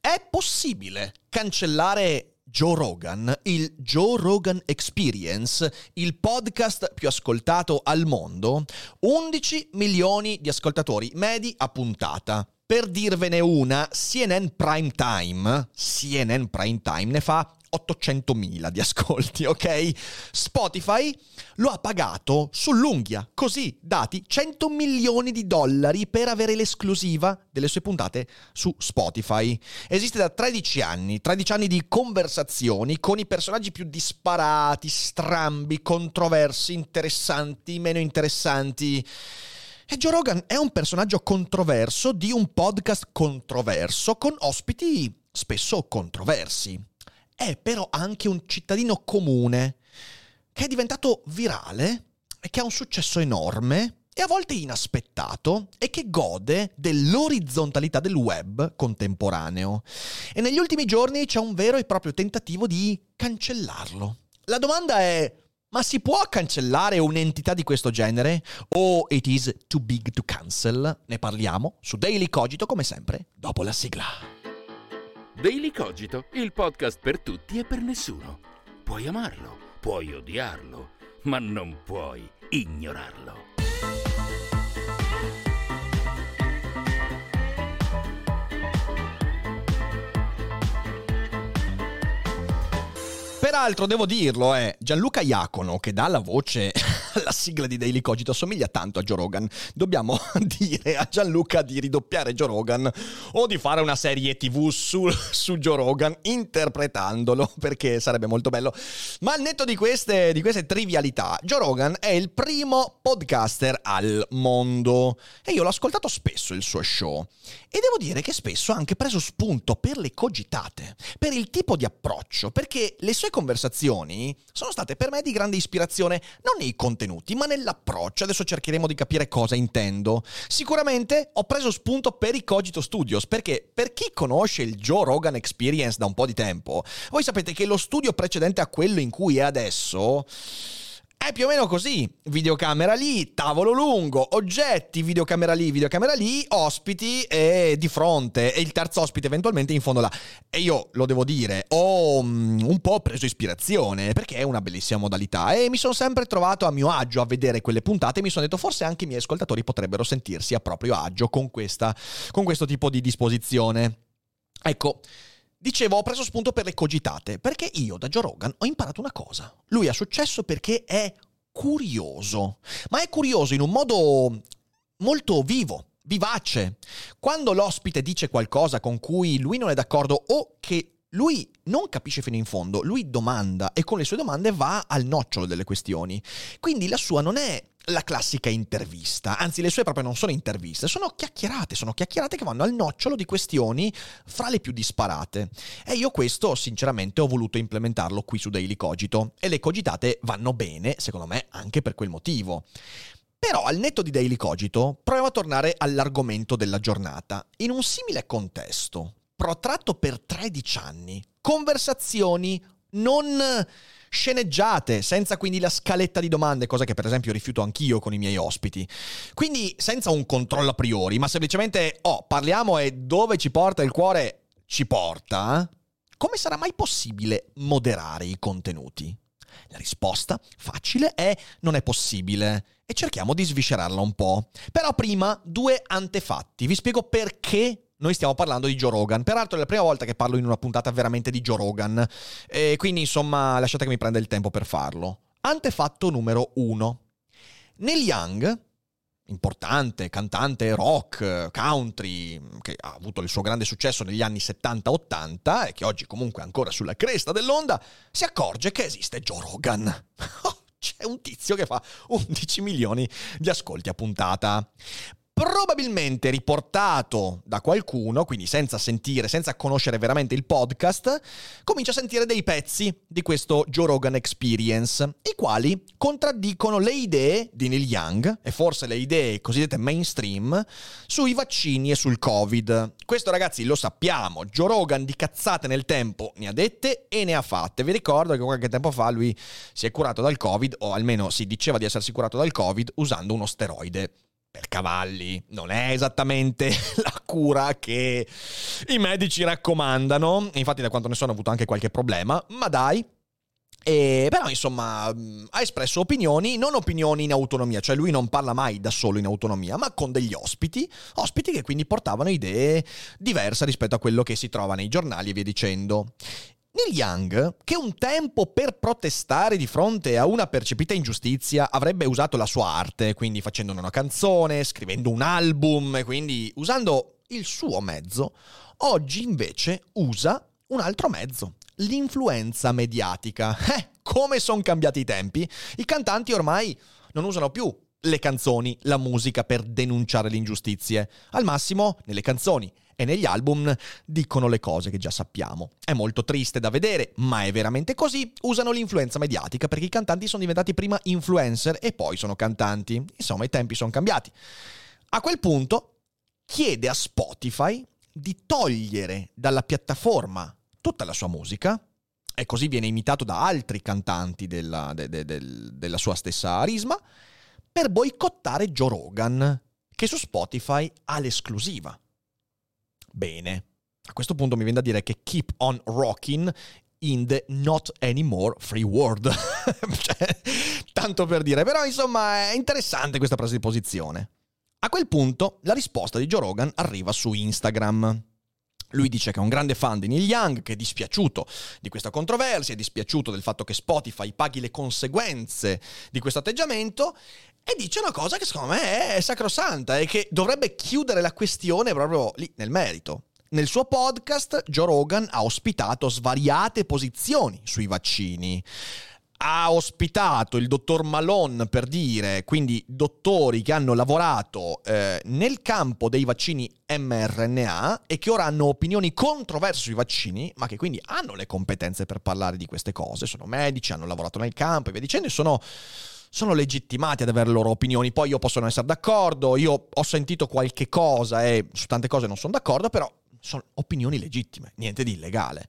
È possibile cancellare Joe Rogan, il Joe Rogan Experience, il podcast più ascoltato al mondo, 11 milioni di ascoltatori medi a puntata. Per dirvene una, CNN Prime Time, CNN Prime Time ne fa 800.000 di ascolti, ok? Spotify lo ha pagato sull'unghia, così dati 100 milioni di dollari per avere l'esclusiva delle sue puntate su Spotify. Esiste da 13 anni, 13 anni di conversazioni con i personaggi più disparati, strambi, controversi, interessanti, meno interessanti. E Joe Rogan è un personaggio controverso di un podcast controverso con ospiti spesso controversi è però anche un cittadino comune che è diventato virale e che ha un successo enorme e a volte inaspettato e che gode dell'orizzontalità del web contemporaneo. E negli ultimi giorni c'è un vero e proprio tentativo di cancellarlo. La domanda è ma si può cancellare un'entità di questo genere? O it is too big to cancel? Ne parliamo su Daily Cogito come sempre dopo la sigla. Daily Cogito, il podcast per tutti e per nessuno. Puoi amarlo, puoi odiarlo, ma non puoi ignorarlo. Peraltro, devo dirlo, è Gianluca Iacono che dà la voce alla sigla di Daily Cogito assomiglia tanto a Joe Rogan. Dobbiamo dire a Gianluca di ridoppiare Joe Rogan o di fare una serie TV su, su Joe Rogan interpretandolo perché sarebbe molto bello. Ma al netto di queste, di queste trivialità, Joe Rogan è il primo podcaster al mondo e io l'ho ascoltato spesso il suo show e devo dire che spesso ha anche preso spunto per le cogitate, per il tipo di approccio, perché le sue conversazioni sono state per me di grande ispirazione non nei contenuti, ma nell'approccio. Adesso cercheremo di capire cosa intendo. Sicuramente ho preso spunto per i Cogito Studios, perché per chi conosce il Joe Rogan Experience da un po' di tempo, voi sapete che lo studio precedente a quello in cui è adesso è più o meno così, videocamera lì, tavolo lungo, oggetti, videocamera lì, videocamera lì, ospiti e di fronte e il terzo ospite eventualmente in fondo là. E io lo devo dire, ho um, un po' preso ispirazione perché è una bellissima modalità e mi sono sempre trovato a mio agio a vedere quelle puntate e mi sono detto forse anche i miei ascoltatori potrebbero sentirsi a proprio agio con, questa, con questo tipo di disposizione. Ecco, Dicevo, ho preso spunto per le cogitate, perché io da Joe Rogan ho imparato una cosa. Lui ha successo perché è curioso, ma è curioso in un modo molto vivo, vivace. Quando l'ospite dice qualcosa con cui lui non è d'accordo o che lui non capisce fino in fondo, lui domanda e con le sue domande va al nocciolo delle questioni. Quindi la sua non è la classica intervista, anzi le sue proprio non sono interviste, sono chiacchierate, sono chiacchierate che vanno al nocciolo di questioni fra le più disparate. E io questo sinceramente ho voluto implementarlo qui su Daily Cogito e le cogitate vanno bene, secondo me, anche per quel motivo. Però al netto di Daily Cogito, proviamo a tornare all'argomento della giornata. In un simile contesto, protratto per 13 anni, conversazioni non sceneggiate, senza quindi la scaletta di domande, cosa che per esempio rifiuto anch'io con i miei ospiti. Quindi senza un controllo a priori, ma semplicemente, oh, parliamo e dove ci porta il cuore ci porta. Come sarà mai possibile moderare i contenuti? La risposta facile è non è possibile e cerchiamo di sviscerarla un po'. Però prima due antefatti, vi spiego perché noi stiamo parlando di Joe Rogan. Peraltro è la prima volta che parlo in una puntata veramente di Joe Rogan. E quindi, insomma, lasciate che mi prenda il tempo per farlo. Antefatto numero uno. Neil Young, importante cantante rock, country, che ha avuto il suo grande successo negli anni 70-80 e che oggi comunque è ancora sulla cresta dell'onda, si accorge che esiste Joe Rogan. C'è un tizio che fa 11 milioni di ascolti a puntata. Probabilmente riportato da qualcuno, quindi senza sentire, senza conoscere veramente il podcast, comincia a sentire dei pezzi di questo Joe Rogan Experience, i quali contraddicono le idee di Neil Young e forse le idee cosiddette mainstream sui vaccini e sul Covid. Questo ragazzi lo sappiamo, Joe Rogan di cazzate nel tempo ne ha dette e ne ha fatte. Vi ricordo che qualche tempo fa lui si è curato dal Covid, o almeno si diceva di essersi curato dal Covid usando uno steroide per cavalli. Non è esattamente la cura che i medici raccomandano. Infatti, da quanto ne so, hanno avuto anche qualche problema. Ma dai, e, però insomma ha espresso opinioni, non opinioni in autonomia, cioè lui non parla mai da solo in autonomia, ma con degli ospiti, ospiti che quindi portavano idee diverse rispetto a quello che si trova nei giornali e via dicendo. Neil Young, che un tempo per protestare di fronte a una percepita ingiustizia avrebbe usato la sua arte, quindi facendo una canzone, scrivendo un album, quindi usando il suo mezzo, oggi invece usa un altro mezzo, l'influenza mediatica. Eh, come sono cambiati i tempi? I cantanti ormai non usano più le canzoni, la musica per denunciare le ingiustizie. Al massimo, nelle canzoni e negli album dicono le cose che già sappiamo. È molto triste da vedere, ma è veramente così. Usano l'influenza mediatica perché i cantanti sono diventati prima influencer e poi sono cantanti. Insomma, i tempi sono cambiati. A quel punto chiede a Spotify di togliere dalla piattaforma tutta la sua musica e così viene imitato da altri cantanti della, de, de, de, della sua stessa arisma per boicottare Joe Rogan, che su Spotify ha l'esclusiva. Bene. A questo punto mi viene da dire che keep on rocking in the not anymore free world. cioè, tanto per dire, però insomma è interessante questa presa di posizione. A quel punto la risposta di Joe Rogan arriva su Instagram. Lui dice che è un grande fan di Neil Young, che è dispiaciuto di questa controversia, è dispiaciuto del fatto che Spotify paghi le conseguenze di questo atteggiamento e dice una cosa che secondo me è sacrosanta e che dovrebbe chiudere la questione proprio lì nel merito. Nel suo podcast Joe Rogan ha ospitato svariate posizioni sui vaccini ha ospitato il dottor Malone per dire, quindi dottori che hanno lavorato eh, nel campo dei vaccini mRNA e che ora hanno opinioni controverse sui vaccini, ma che quindi hanno le competenze per parlare di queste cose, sono medici, hanno lavorato nel campo e via dicendo, e sono sono legittimati ad avere le loro opinioni. Poi io posso non essere d'accordo, io ho sentito qualche cosa e su tante cose non sono d'accordo, però sono opinioni legittime, niente di illegale.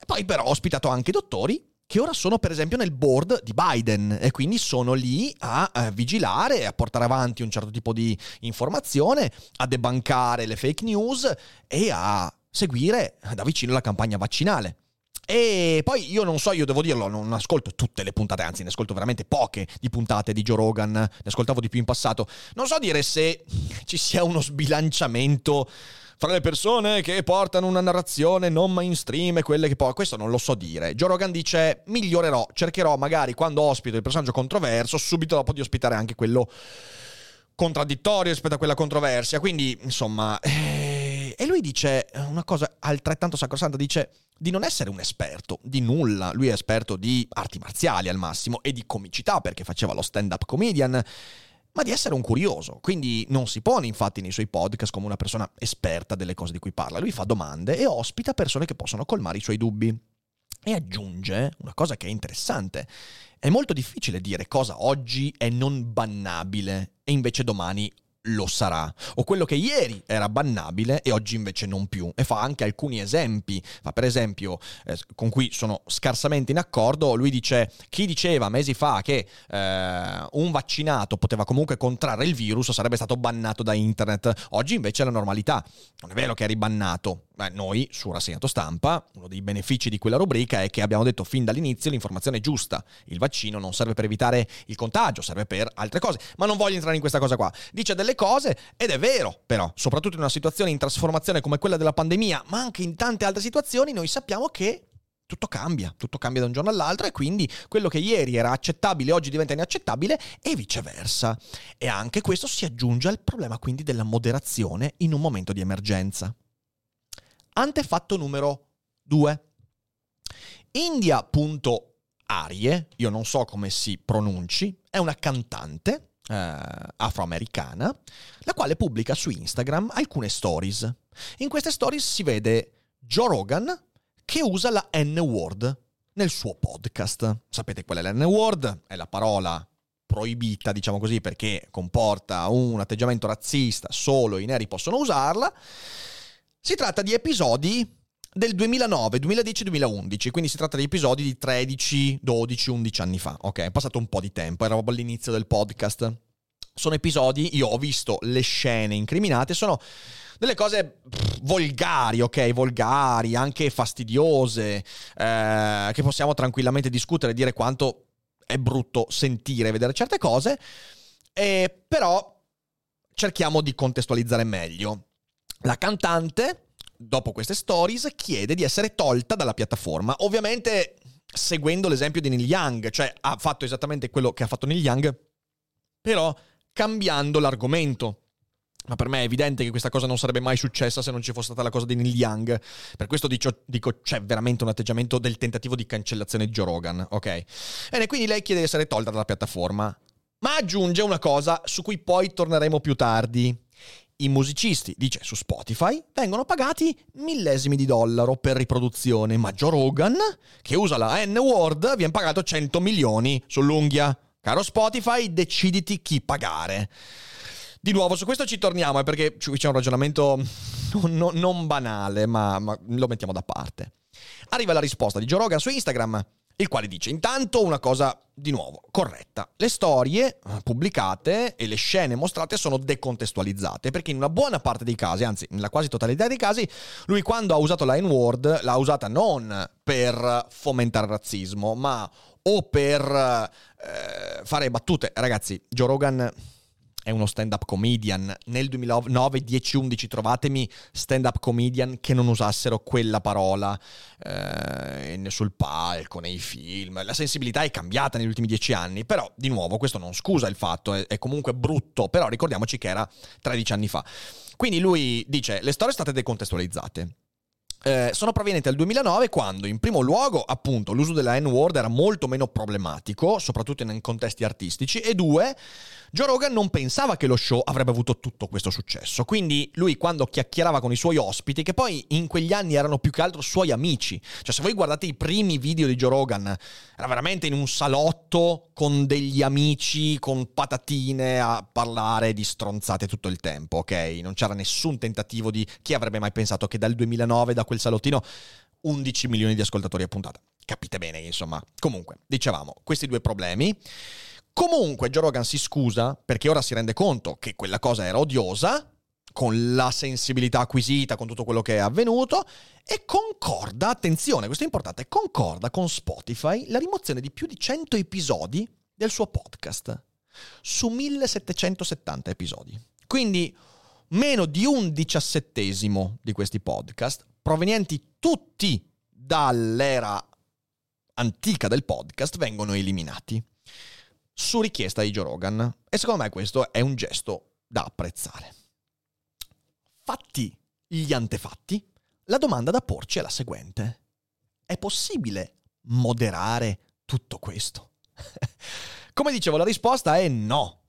E poi però ho ospitato anche dottori che ora sono per esempio nel board di Biden e quindi sono lì a, vigilare, a portare avanti un certo tipo di informazione, a debancare le fake news e a seguire da vicino la campagna vaccinale. E poi io non so, io devo dirlo, non ascolto tutte le puntate, anzi ne ascolto veramente poche di puntate di Joe Rogan, ne ascoltavo di più in passato. Non so dire se ci sia uno sbilanciamento fra le persone che portano una narrazione non mainstream e quelle che poi... Questo non lo so dire. Joe Rogan dice migliorerò, cercherò magari quando ospito il personaggio controverso, subito dopo di ospitare anche quello contraddittorio rispetto a quella controversia. Quindi, insomma... Eh... E lui dice una cosa altrettanto sacrosanta, dice di non essere un esperto di nulla. Lui è esperto di arti marziali al massimo e di comicità perché faceva lo stand-up comedian ma di essere un curioso. Quindi non si pone infatti nei suoi podcast come una persona esperta delle cose di cui parla. Lui fa domande e ospita persone che possono colmare i suoi dubbi. E aggiunge una cosa che è interessante. È molto difficile dire cosa oggi è non bannabile e invece domani lo sarà, o quello che ieri era bannabile e oggi invece non più. E fa anche alcuni esempi, fa per esempio, eh, con cui sono scarsamente in accordo, lui dice, chi diceva mesi fa che eh, un vaccinato poteva comunque contrarre il virus sarebbe stato bannato da internet, oggi invece è la normalità. Non è vero che eri bannato, Beh, noi su Rassegnato Stampa, uno dei benefici di quella rubrica è che abbiamo detto fin dall'inizio l'informazione è giusta. Il vaccino non serve per evitare il contagio, serve per altre cose. Ma non voglio entrare in questa cosa qua. Dice delle cose ed è vero, però, soprattutto in una situazione in trasformazione come quella della pandemia, ma anche in tante altre situazioni, noi sappiamo che tutto cambia, tutto cambia da un giorno all'altro e quindi quello che ieri era accettabile oggi diventa inaccettabile e viceversa. E anche questo si aggiunge al problema quindi della moderazione in un momento di emergenza. Antefatto numero 2. India.arie, io non so come si pronunci, è una cantante eh, afroamericana, la quale pubblica su Instagram alcune stories. In queste stories si vede Joe Rogan che usa la N-word nel suo podcast. Sapete qual è la N-word? È la parola proibita, diciamo così, perché comporta un atteggiamento razzista, solo i neri possono usarla. Si tratta di episodi del 2009, 2010, 2011, quindi si tratta di episodi di 13, 12, 11 anni fa. Ok, è passato un po' di tempo, era proprio all'inizio del podcast. Sono episodi, io ho visto le scene incriminate, sono delle cose volgari, ok? Volgari, anche fastidiose, eh, che possiamo tranquillamente discutere e dire quanto è brutto sentire e vedere certe cose, eh, però cerchiamo di contestualizzare meglio. La cantante dopo queste stories, chiede di essere tolta dalla piattaforma. Ovviamente seguendo l'esempio di Neil Young, cioè ha fatto esattamente quello che ha fatto Neil Young, però cambiando l'argomento. Ma per me è evidente che questa cosa non sarebbe mai successa se non ci fosse stata la cosa di Neil Young. Per questo dico, dico c'è veramente un atteggiamento del tentativo di cancellazione di Joe Rogan, ok? Bene, quindi lei chiede di essere tolta dalla piattaforma. Ma aggiunge una cosa su cui poi torneremo più tardi. I musicisti, dice su Spotify, vengono pagati millesimi di dollaro per riproduzione, ma Joe Rogan, che usa la N-word, viene pagato 100 milioni sull'unghia. Caro Spotify, deciditi chi pagare. Di nuovo, su questo ci torniamo, eh, perché c'è un ragionamento non, non banale, ma, ma lo mettiamo da parte. Arriva la risposta di Joe Rogan su Instagram il quale dice intanto una cosa di nuovo corretta. Le storie eh, pubblicate e le scene mostrate sono decontestualizzate perché in una buona parte dei casi, anzi nella quasi totalità dei casi, lui quando ha usato la N-word l'ha usata non per fomentare il razzismo, ma o per eh, fare battute. Ragazzi, Joe Rogan è uno stand-up comedian. Nel 2009, 10, 11 trovatemi stand-up comedian che non usassero quella parola eh, sul palco, nei film. La sensibilità è cambiata negli ultimi dieci anni, però di nuovo questo non scusa il fatto, è, è comunque brutto, però ricordiamoci che era 13 anni fa. Quindi lui dice, le storie state decontestualizzate. Eh, sono provenienti dal 2009 quando, in primo luogo, appunto, l'uso della N-word era molto meno problematico, soprattutto in contesti artistici, e due, Joe Rogan non pensava che lo show avrebbe avuto tutto questo successo. Quindi lui quando chiacchierava con i suoi ospiti, che poi in quegli anni erano più che altro suoi amici, cioè se voi guardate i primi video di Joe Rogan, era veramente in un salotto con degli amici, con patatine a parlare di stronzate tutto il tempo, ok? Non c'era nessun tentativo di chi avrebbe mai pensato che dal 2009 da quel salottino 11 milioni di ascoltatori a puntata. Capite bene, insomma. Comunque, dicevamo, questi due problemi. Comunque Joe Rogan si scusa perché ora si rende conto che quella cosa era odiosa, con la sensibilità acquisita, con tutto quello che è avvenuto, e concorda, attenzione, questo è importante, concorda con Spotify la rimozione di più di 100 episodi del suo podcast, su 1770 episodi. Quindi meno di un diciassettesimo di questi podcast, provenienti tutti dall'era antica del podcast, vengono eliminati su richiesta di Joe Rogan. E secondo me questo è un gesto da apprezzare. Fatti gli antefatti, la domanda da porci è la seguente. È possibile moderare tutto questo? Come dicevo, la risposta è no.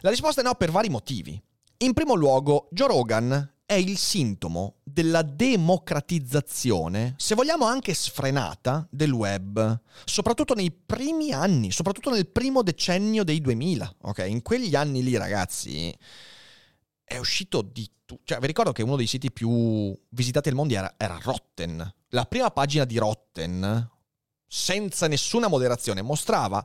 La risposta è no per vari motivi. In primo luogo, Joe Rogan è il sintomo della democratizzazione, se vogliamo anche sfrenata, del web, soprattutto nei primi anni, soprattutto nel primo decennio dei 2000, ok? In quegli anni lì, ragazzi, è uscito di tutto. Cioè, vi ricordo che uno dei siti più visitati al mondo era, era Rotten. La prima pagina di Rotten, senza nessuna moderazione, mostrava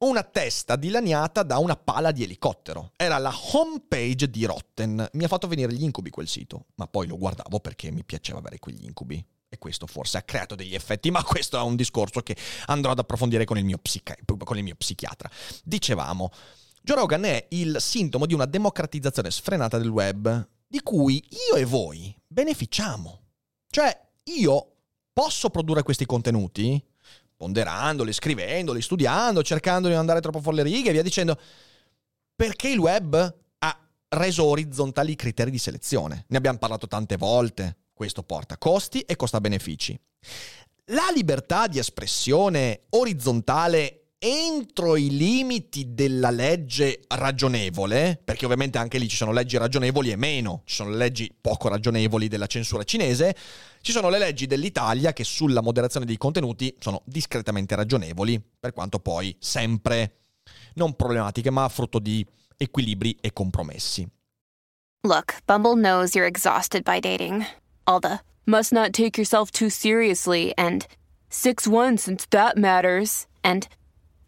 una testa dilaniata da una pala di elicottero. Era la homepage di Rotten. Mi ha fatto venire gli incubi quel sito, ma poi lo guardavo perché mi piaceva avere quegli incubi. E questo forse ha creato degli effetti, ma questo è un discorso che andrò ad approfondire con il mio, psichi- con il mio psichiatra. Dicevamo, Joe Rogan è il sintomo di una democratizzazione sfrenata del web, di cui io e voi beneficiamo. Cioè, io posso produrre questi contenuti, ponderandoli, scrivendoli, studiando, cercando di non andare troppo fuori le righe via dicendo, perché il web ha reso orizzontali i criteri di selezione. Ne abbiamo parlato tante volte. Questo porta costi e costa benefici. La libertà di espressione orizzontale entro i limiti della legge ragionevole, perché ovviamente anche lì ci sono leggi ragionevoli e meno, ci sono le leggi poco ragionevoli della censura cinese, ci sono le leggi dell'Italia che sulla moderazione dei contenuti sono discretamente ragionevoli, per quanto poi sempre non problematiche, ma frutto di equilibri e compromessi. Look, Bumble knows you're exhausted by dating. All the must not take yourself too seriously and 6-1 since that matters. And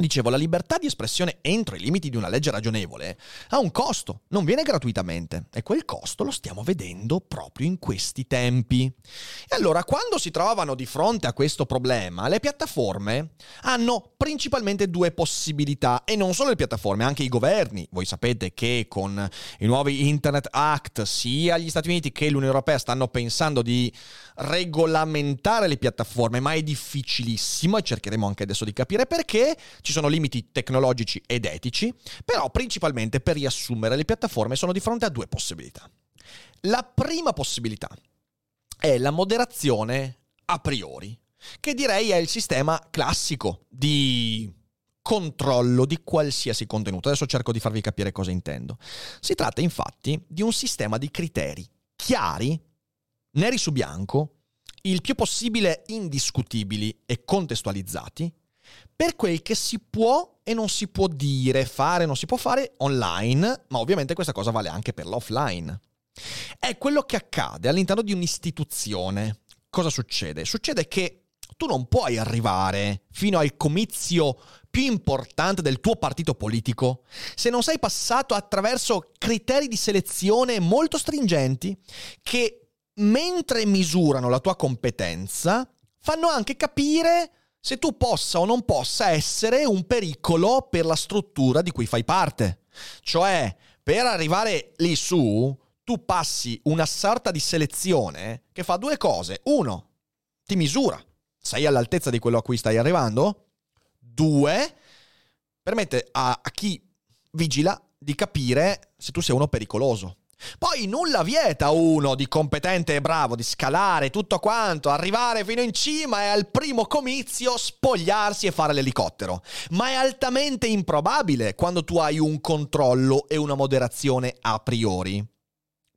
Dicevo, la libertà di espressione entro i limiti di una legge ragionevole ha un costo, non viene gratuitamente e quel costo lo stiamo vedendo proprio in questi tempi. E allora, quando si trovano di fronte a questo problema, le piattaforme hanno principalmente due possibilità e non solo le piattaforme, anche i governi. Voi sapete che con i nuovi Internet Act sia gli Stati Uniti che l'Unione Europea stanno pensando di regolamentare le piattaforme, ma è difficilissimo e cercheremo anche adesso di capire perché ci sono limiti tecnologici ed etici, però principalmente per riassumere le piattaforme sono di fronte a due possibilità. La prima possibilità è la moderazione a priori, che direi è il sistema classico di controllo di qualsiasi contenuto. Adesso cerco di farvi capire cosa intendo. Si tratta infatti di un sistema di criteri chiari, neri su bianco, il più possibile indiscutibili e contestualizzati, per quel che si può e non si può dire, fare, non si può fare online, ma ovviamente questa cosa vale anche per l'offline. È quello che accade all'interno di un'istituzione. Cosa succede? Succede che tu non puoi arrivare fino al comizio più importante del tuo partito politico se non sei passato attraverso criteri di selezione molto stringenti che mentre misurano la tua competenza fanno anche capire se tu possa o non possa essere un pericolo per la struttura di cui fai parte. Cioè, per arrivare lì su, tu passi una sorta di selezione che fa due cose. Uno, ti misura. Sei all'altezza di quello a cui stai arrivando? Due, permette a, a chi vigila di capire se tu sei uno pericoloso. Poi nulla vieta uno di competente e bravo di scalare tutto quanto, arrivare fino in cima e al primo comizio spogliarsi e fare l'elicottero. Ma è altamente improbabile quando tu hai un controllo e una moderazione a priori.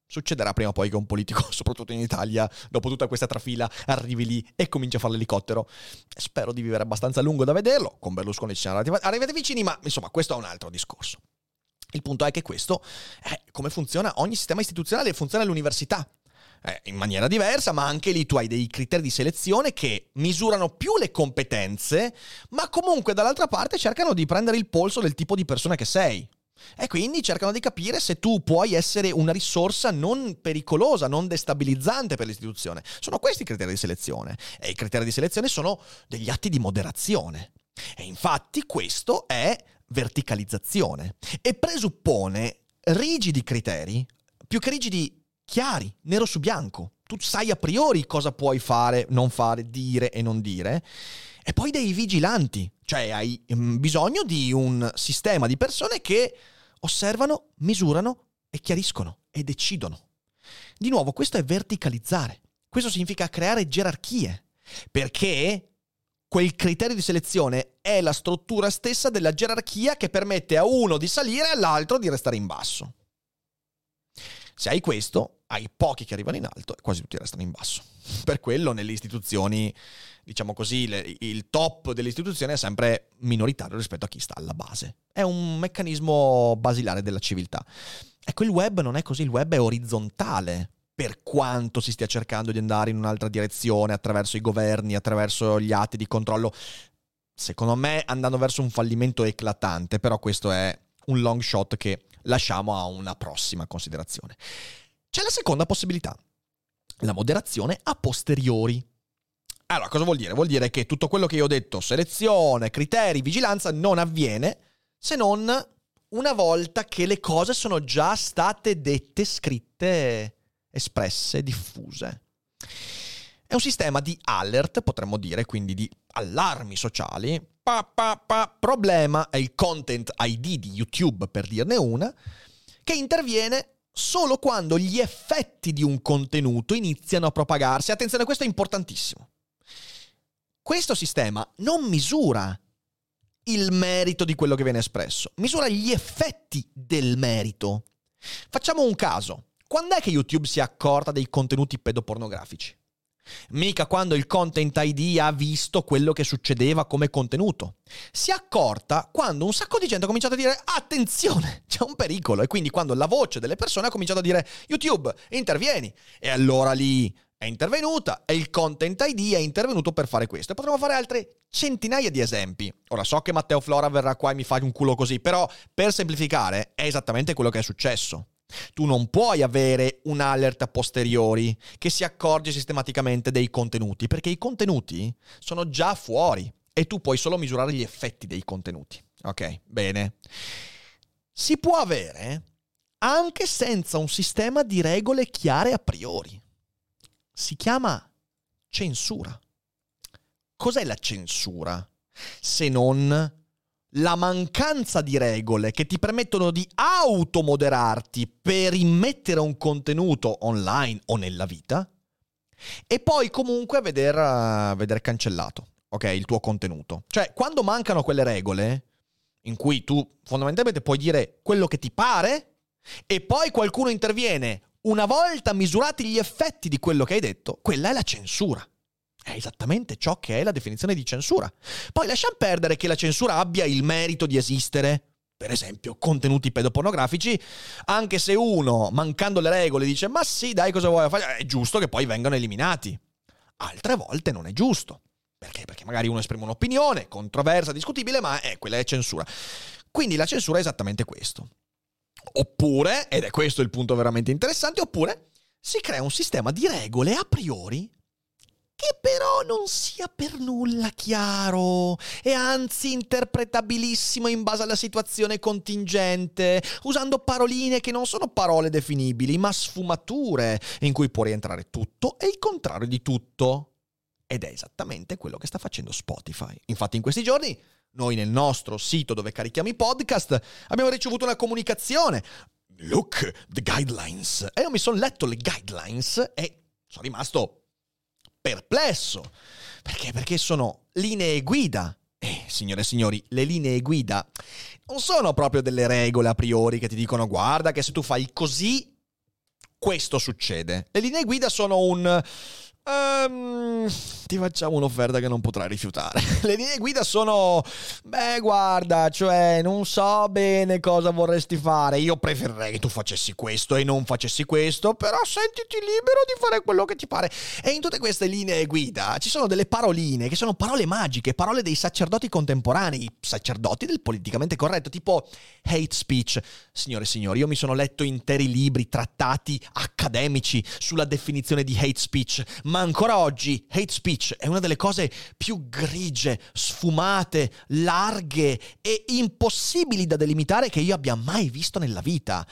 Succederà prima o poi che un politico, soprattutto in Italia, dopo tutta questa trafila, arrivi lì e cominci a fare l'elicottero. Spero di vivere abbastanza lungo da vederlo. Con Berlusconi ci siamo arrivati vicini, ma insomma, questo è un altro discorso. Il punto è che questo è come funziona ogni sistema istituzionale, funziona all'università. Eh, in maniera diversa, ma anche lì tu hai dei criteri di selezione che misurano più le competenze, ma comunque dall'altra parte cercano di prendere il polso del tipo di persona che sei. E quindi cercano di capire se tu puoi essere una risorsa non pericolosa, non destabilizzante per l'istituzione. Sono questi i criteri di selezione. E i criteri di selezione sono degli atti di moderazione. E infatti questo è verticalizzazione e presuppone rigidi criteri, più che rigidi chiari, nero su bianco. Tu sai a priori cosa puoi fare, non fare, dire e non dire. E poi dei vigilanti, cioè hai mm, bisogno di un sistema di persone che osservano, misurano e chiariscono e decidono. Di nuovo, questo è verticalizzare. Questo significa creare gerarchie, perché quel criterio di selezione è la struttura stessa della gerarchia che permette a uno di salire e all'altro di restare in basso. Se hai questo, hai pochi che arrivano in alto e quasi tutti restano in basso. Per quello nelle istituzioni, diciamo così, il top delle istituzioni è sempre minoritario rispetto a chi sta alla base. È un meccanismo basilare della civiltà. Ecco, il web non è così, il web è orizzontale per quanto si stia cercando di andare in un'altra direzione attraverso i governi, attraverso gli atti di controllo. Secondo me andando verso un fallimento eclatante, però questo è un long shot che lasciamo a una prossima considerazione. C'è la seconda possibilità, la moderazione a posteriori. Allora, cosa vuol dire? Vuol dire che tutto quello che io ho detto, selezione, criteri, vigilanza, non avviene se non una volta che le cose sono già state dette, scritte espresse, diffuse. È un sistema di alert, potremmo dire, quindi di allarmi sociali. Pa, pa, pa. Problema è il content ID di YouTube, per dirne una, che interviene solo quando gli effetti di un contenuto iniziano a propagarsi. Attenzione, questo è importantissimo. Questo sistema non misura il merito di quello che viene espresso, misura gli effetti del merito. Facciamo un caso. Quando è che YouTube si è accorta dei contenuti pedopornografici? Mica quando il Content ID ha visto quello che succedeva come contenuto. Si è accorta quando un sacco di gente ha cominciato a dire attenzione, c'è un pericolo e quindi quando la voce delle persone ha cominciato a dire YouTube, intervieni. E allora lì è intervenuta e il Content ID è intervenuto per fare questo. E potremmo fare altre centinaia di esempi. Ora so che Matteo Flora verrà qua e mi fa un culo così, però per semplificare è esattamente quello che è successo. Tu non puoi avere un alert a posteriori che si accorge sistematicamente dei contenuti, perché i contenuti sono già fuori e tu puoi solo misurare gli effetti dei contenuti. Ok, bene. Si può avere anche senza un sistema di regole chiare a priori. Si chiama censura. Cos'è la censura? Se non la mancanza di regole che ti permettono di automoderarti per immettere un contenuto online o nella vita e poi comunque veder, uh, veder cancellato, ok, il tuo contenuto. Cioè, quando mancano quelle regole in cui tu fondamentalmente puoi dire quello che ti pare e poi qualcuno interviene una volta misurati gli effetti di quello che hai detto, quella è la censura. È esattamente ciò che è la definizione di censura. Poi lasciamo perdere che la censura abbia il merito di esistere. Per esempio, contenuti pedopornografici, anche se uno, mancando le regole, dice ma sì, dai, cosa vuoi fare? È giusto che poi vengano eliminati. Altre volte non è giusto. Perché? Perché magari uno esprime un'opinione, controversa, discutibile, ma è, quella è censura. Quindi la censura è esattamente questo. Oppure, ed è questo il punto veramente interessante, oppure si crea un sistema di regole a priori che però non sia per nulla chiaro e anzi interpretabilissimo in base alla situazione contingente, usando paroline che non sono parole definibili, ma sfumature in cui può rientrare tutto e il contrario di tutto. Ed è esattamente quello che sta facendo Spotify. Infatti in questi giorni noi nel nostro sito dove carichiamo i podcast abbiamo ricevuto una comunicazione. Look, the guidelines. E io mi sono letto le guidelines e sono rimasto perplesso. Perché? Perché sono linee guida. E, signore e signori, le linee guida non sono proprio delle regole a priori che ti dicono guarda che se tu fai così, questo succede. Le linee guida sono un Um, ti facciamo un'offerta che non potrai rifiutare. Le linee guida sono, beh, guarda, cioè, non so bene cosa vorresti fare. Io preferirei che tu facessi questo e non facessi questo, però sentiti libero di fare quello che ti pare. E in tutte queste linee guida ci sono delle paroline che sono parole magiche, parole dei sacerdoti contemporanei, sacerdoti del politicamente corretto, tipo hate speech. Signore e signori, io mi sono letto interi libri, trattati accademici sulla definizione di hate speech ma ancora oggi hate speech è una delle cose più grigie, sfumate, larghe e impossibili da delimitare che io abbia mai visto nella vita.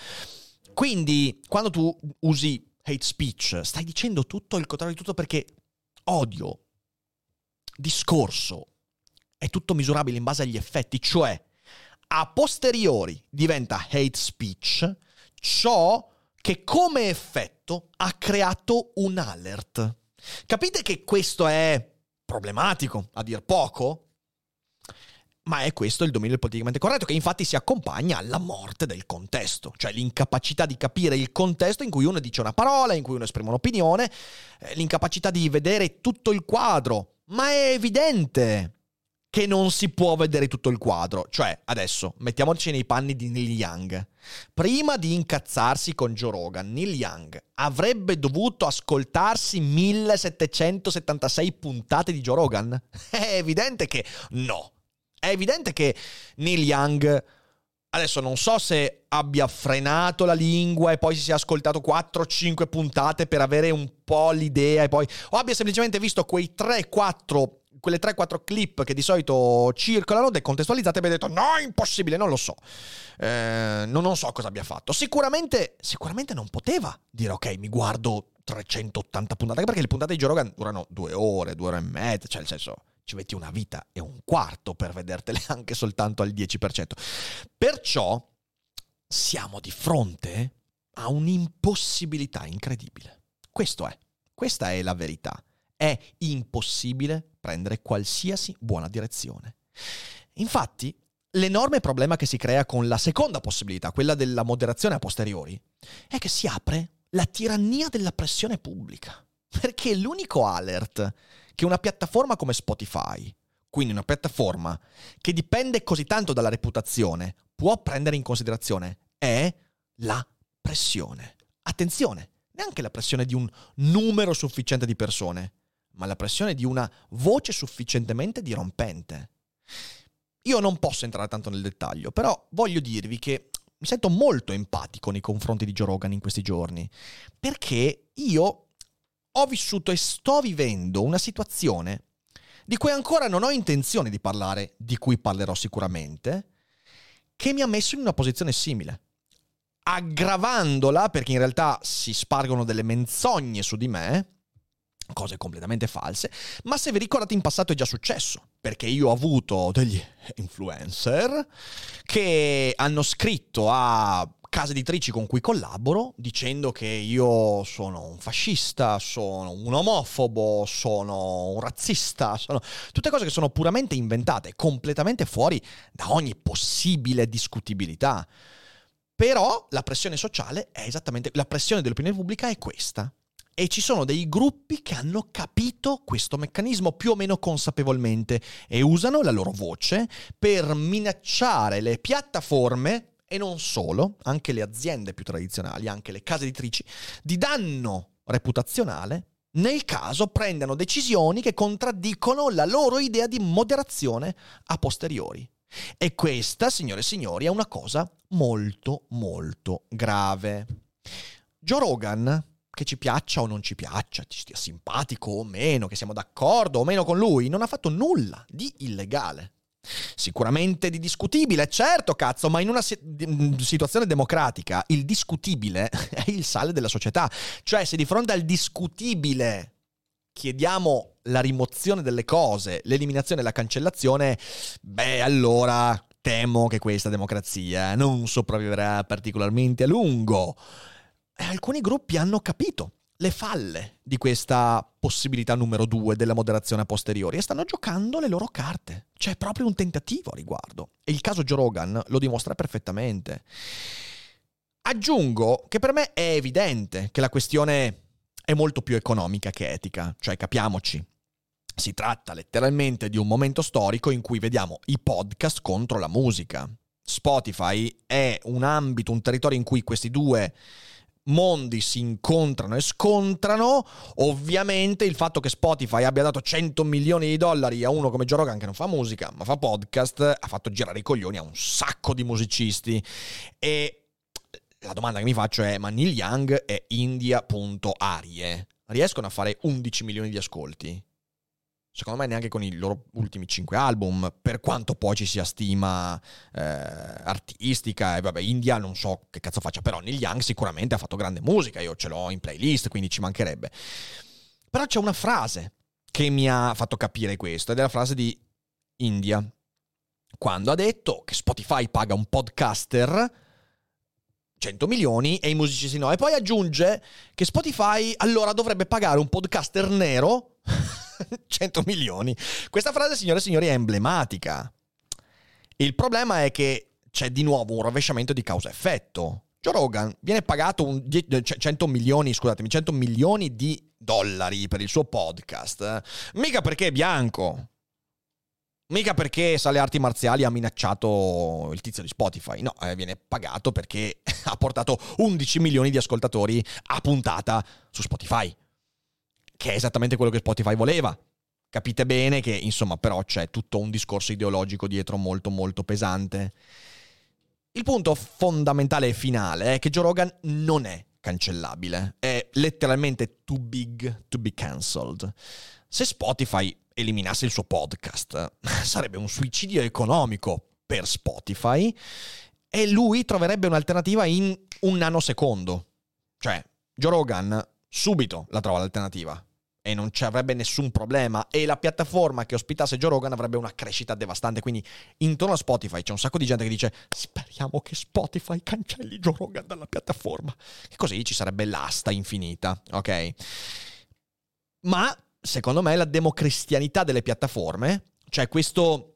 Quindi, quando tu usi hate speech, stai dicendo tutto il contrario di tutto perché odio, discorso, è tutto misurabile in base agli effetti, cioè a posteriori diventa hate speech ciò che come effetto ha creato un alert. Capite che questo è problematico, a dir poco? Ma è questo il dominio del politicamente corretto, che infatti si accompagna alla morte del contesto, cioè l'incapacità di capire il contesto in cui uno dice una parola, in cui uno esprime un'opinione, eh, l'incapacità di vedere tutto il quadro. Ma è evidente che non si può vedere tutto il quadro. Cioè, adesso, mettiamoci nei panni di Neil Young. Prima di incazzarsi con Joe Rogan, Neil Young avrebbe dovuto ascoltarsi 1776 puntate di Joe Rogan? È evidente che no. È evidente che Neil Young... Adesso non so se abbia frenato la lingua e poi si sia ascoltato 4-5 puntate per avere un po' l'idea e poi... o abbia semplicemente visto quei 3-4 quelle 3-4 clip che di solito circolano, decontestualizzate, abbia detto no, impossibile, non lo so. Eh, non, non so cosa abbia fatto. Sicuramente, sicuramente non poteva dire ok, mi guardo 380 puntate, perché le puntate di Joe durano due ore, due ore e mezza, cioè nel senso ci metti una vita e un quarto per vedertele anche soltanto al 10%. Perciò siamo di fronte a un'impossibilità incredibile. Questo è, questa è la verità. È impossibile prendere qualsiasi buona direzione. Infatti, l'enorme problema che si crea con la seconda possibilità, quella della moderazione a posteriori, è che si apre la tirannia della pressione pubblica. Perché l'unico alert che una piattaforma come Spotify, quindi una piattaforma che dipende così tanto dalla reputazione, può prendere in considerazione è la pressione. Attenzione, neanche la pressione di un numero sufficiente di persone, ma la pressione di una voce sufficientemente dirompente. Io non posso entrare tanto nel dettaglio, però voglio dirvi che mi sento molto empatico nei confronti di Joe Rogan in questi giorni, perché io ho vissuto e sto vivendo una situazione di cui ancora non ho intenzione di parlare, di cui parlerò sicuramente, che mi ha messo in una posizione simile, aggravandola perché in realtà si spargono delle menzogne su di me, cose completamente false, ma se vi ricordate in passato è già successo, perché io ho avuto degli influencer che hanno scritto a case editrici con cui collaboro dicendo che io sono un fascista, sono un omofobo, sono un razzista, sono tutte cose che sono puramente inventate, completamente fuori da ogni possibile discutibilità. Però la pressione sociale è esattamente, la pressione dell'opinione pubblica è questa. E ci sono dei gruppi che hanno capito questo meccanismo più o meno consapevolmente e usano la loro voce per minacciare le piattaforme e non solo, anche le aziende più tradizionali, anche le case editrici, di danno reputazionale nel caso prendano decisioni che contraddicono la loro idea di moderazione a posteriori. E questa, signore e signori, è una cosa molto, molto grave. Joe Rogan, che ci piaccia o non ci piaccia, ci stia simpatico o meno, che siamo d'accordo o meno con lui, non ha fatto nulla di illegale. Sicuramente di discutibile, certo cazzo, ma in una situazione democratica il discutibile è il sale della società. Cioè se di fronte al discutibile chiediamo la rimozione delle cose, l'eliminazione e la cancellazione, beh allora temo che questa democrazia non sopravviverà particolarmente a lungo. E alcuni gruppi hanno capito le falle di questa possibilità numero due della moderazione a posteriori e stanno giocando le loro carte. C'è proprio un tentativo a riguardo. E il caso Joe Rogan lo dimostra perfettamente. Aggiungo che per me è evidente che la questione è molto più economica che etica, cioè capiamoci. Si tratta letteralmente di un momento storico in cui vediamo i podcast contro la musica. Spotify è un ambito, un territorio in cui questi due mondi si incontrano e scontrano, ovviamente il fatto che Spotify abbia dato 100 milioni di dollari a uno come Joe Rogan che non fa musica ma fa podcast ha fatto girare i coglioni a un sacco di musicisti e la domanda che mi faccio è ma Neil Young e India.arie riescono a fare 11 milioni di ascolti? Secondo me neanche con i loro ultimi cinque album, per quanto poi ci sia stima eh, artistica, e vabbè, India non so che cazzo faccia, però Neil Young sicuramente ha fatto grande musica, io ce l'ho in playlist, quindi ci mancherebbe. Però c'è una frase che mi ha fatto capire questo, ed è la frase di India, quando ha detto che Spotify paga un podcaster 100 milioni e i musicisti no, e poi aggiunge che Spotify allora dovrebbe pagare un podcaster nero 100 milioni. Questa frase, signore e signori, è emblematica. Il problema è che c'è di nuovo un rovesciamento di causa-effetto. Joe Rogan viene pagato un 100 milioni, scusatemi, 100 milioni di dollari per il suo podcast. Mica perché è bianco. Mica perché Sale Arti Marziali ha minacciato il tizio di Spotify. No, eh, viene pagato perché ha portato 11 milioni di ascoltatori a puntata su Spotify che è esattamente quello che Spotify voleva. Capite bene che, insomma, però c'è tutto un discorso ideologico dietro molto molto pesante. Il punto fondamentale e finale è che Joe Rogan non è cancellabile, è letteralmente too big to be cancelled. Se Spotify eliminasse il suo podcast, sarebbe un suicidio economico per Spotify e lui troverebbe un'alternativa in un nanosecondo. Cioè, Joe Rogan subito la trova l'alternativa e non ci avrebbe nessun problema. E la piattaforma che ospitasse Joe Rogan avrebbe una crescita devastante. Quindi intorno a Spotify c'è un sacco di gente che dice speriamo che Spotify cancelli Joe Rogan dalla piattaforma. E così ci sarebbe l'asta infinita ok? Ma secondo me la democristianità delle piattaforme cioè questo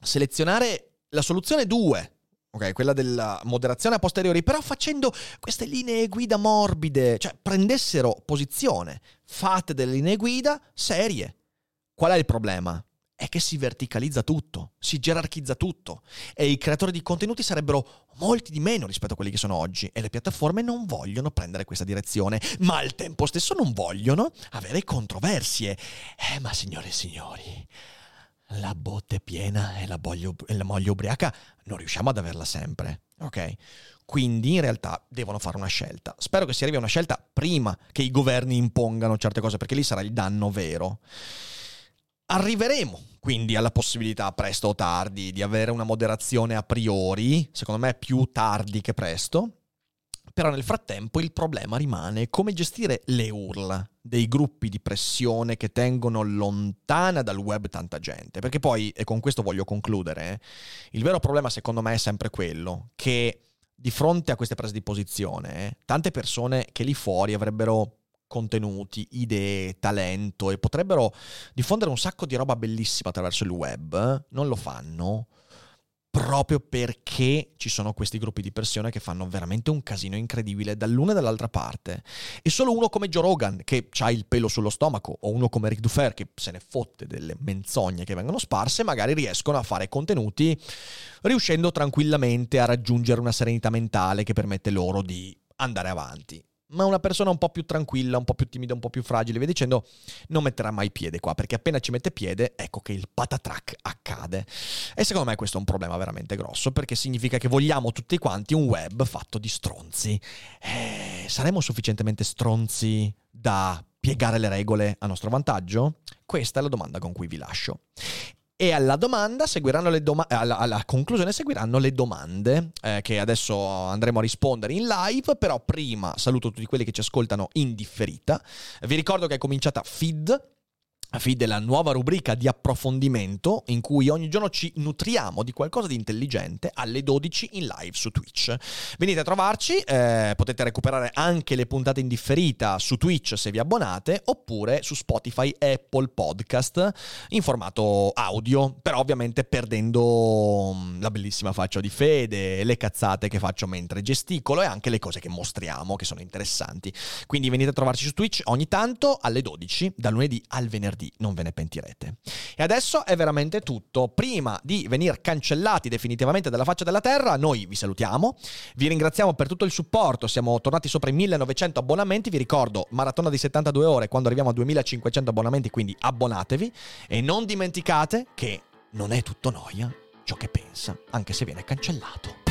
selezionare la soluzione 2 ok? Quella della moderazione a posteriori, però facendo queste linee guida morbide, cioè prendessero posizione, fate delle linee guida serie. Qual è il problema? È che si verticalizza tutto, si gerarchizza tutto e i creatori di contenuti sarebbero molti di meno rispetto a quelli che sono oggi e le piattaforme non vogliono prendere questa direzione, ma al tempo stesso non vogliono avere controversie. Eh, ma signore e signori, la botte piena e la, boglio, e la moglie ubriaca non riusciamo ad averla sempre, ok? Quindi in realtà devono fare una scelta. Spero che si arrivi a una scelta prima che i governi impongano certe cose, perché lì sarà il danno vero. Arriveremo quindi alla possibilità, presto o tardi, di avere una moderazione a priori, secondo me più tardi che presto, però nel frattempo il problema rimane come gestire le urla dei gruppi di pressione che tengono lontana dal web tanta gente. Perché poi, e con questo voglio concludere, il vero problema secondo me è sempre quello che di fronte a queste prese di posizione, tante persone che lì fuori avrebbero contenuti, idee, talento e potrebbero diffondere un sacco di roba bellissima attraverso il web, non lo fanno proprio perché ci sono questi gruppi di persone che fanno veramente un casino incredibile dall'una e dall'altra parte. E solo uno come Joe Rogan, che ha il pelo sullo stomaco, o uno come Rick Dufer, che se ne fotte delle menzogne che vengono sparse, magari riescono a fare contenuti riuscendo tranquillamente a raggiungere una serenità mentale che permette loro di andare avanti ma una persona un po' più tranquilla, un po' più timida, un po' più fragile, via dicendo, non metterà mai piede qua, perché appena ci mette piede, ecco che il patatrack accade. E secondo me questo è un problema veramente grosso, perché significa che vogliamo tutti quanti un web fatto di stronzi. Eh, saremo sufficientemente stronzi da piegare le regole a nostro vantaggio? Questa è la domanda con cui vi lascio. E alla domanda seguiranno le domande, alla, alla, conclusione seguiranno le domande eh, che adesso andremo a rispondere in live, però prima saluto tutti quelli che ci ascoltano in differita. Vi ricordo che è cominciata Feed, Feed è la nuova rubrica di approfondimento in cui ogni giorno ci nutriamo di qualcosa di intelligente alle 12 in live su Twitch. Venite a trovarci, eh, potete recuperare anche le puntate in differita su Twitch se vi abbonate oppure su Spotify Apple Podcast in formato audio, però ovviamente perdendo mm, la bellissima faccia di Fede, le cazzate che faccio mentre gesticolo e anche le cose che mostriamo che sono interessanti. Quindi venite a trovarci su Twitch ogni tanto alle 12 dal lunedì al venerdì venerdì, non ve ne pentirete. E adesso è veramente tutto. Prima di venire cancellati definitivamente dalla faccia della terra, noi vi salutiamo, vi ringraziamo per tutto il supporto, siamo tornati sopra i 1900 abbonamenti, vi ricordo maratona di 72 ore quando arriviamo a 2500 abbonamenti, quindi abbonatevi e non dimenticate che non è tutto noia ciò che pensa, anche se viene cancellato.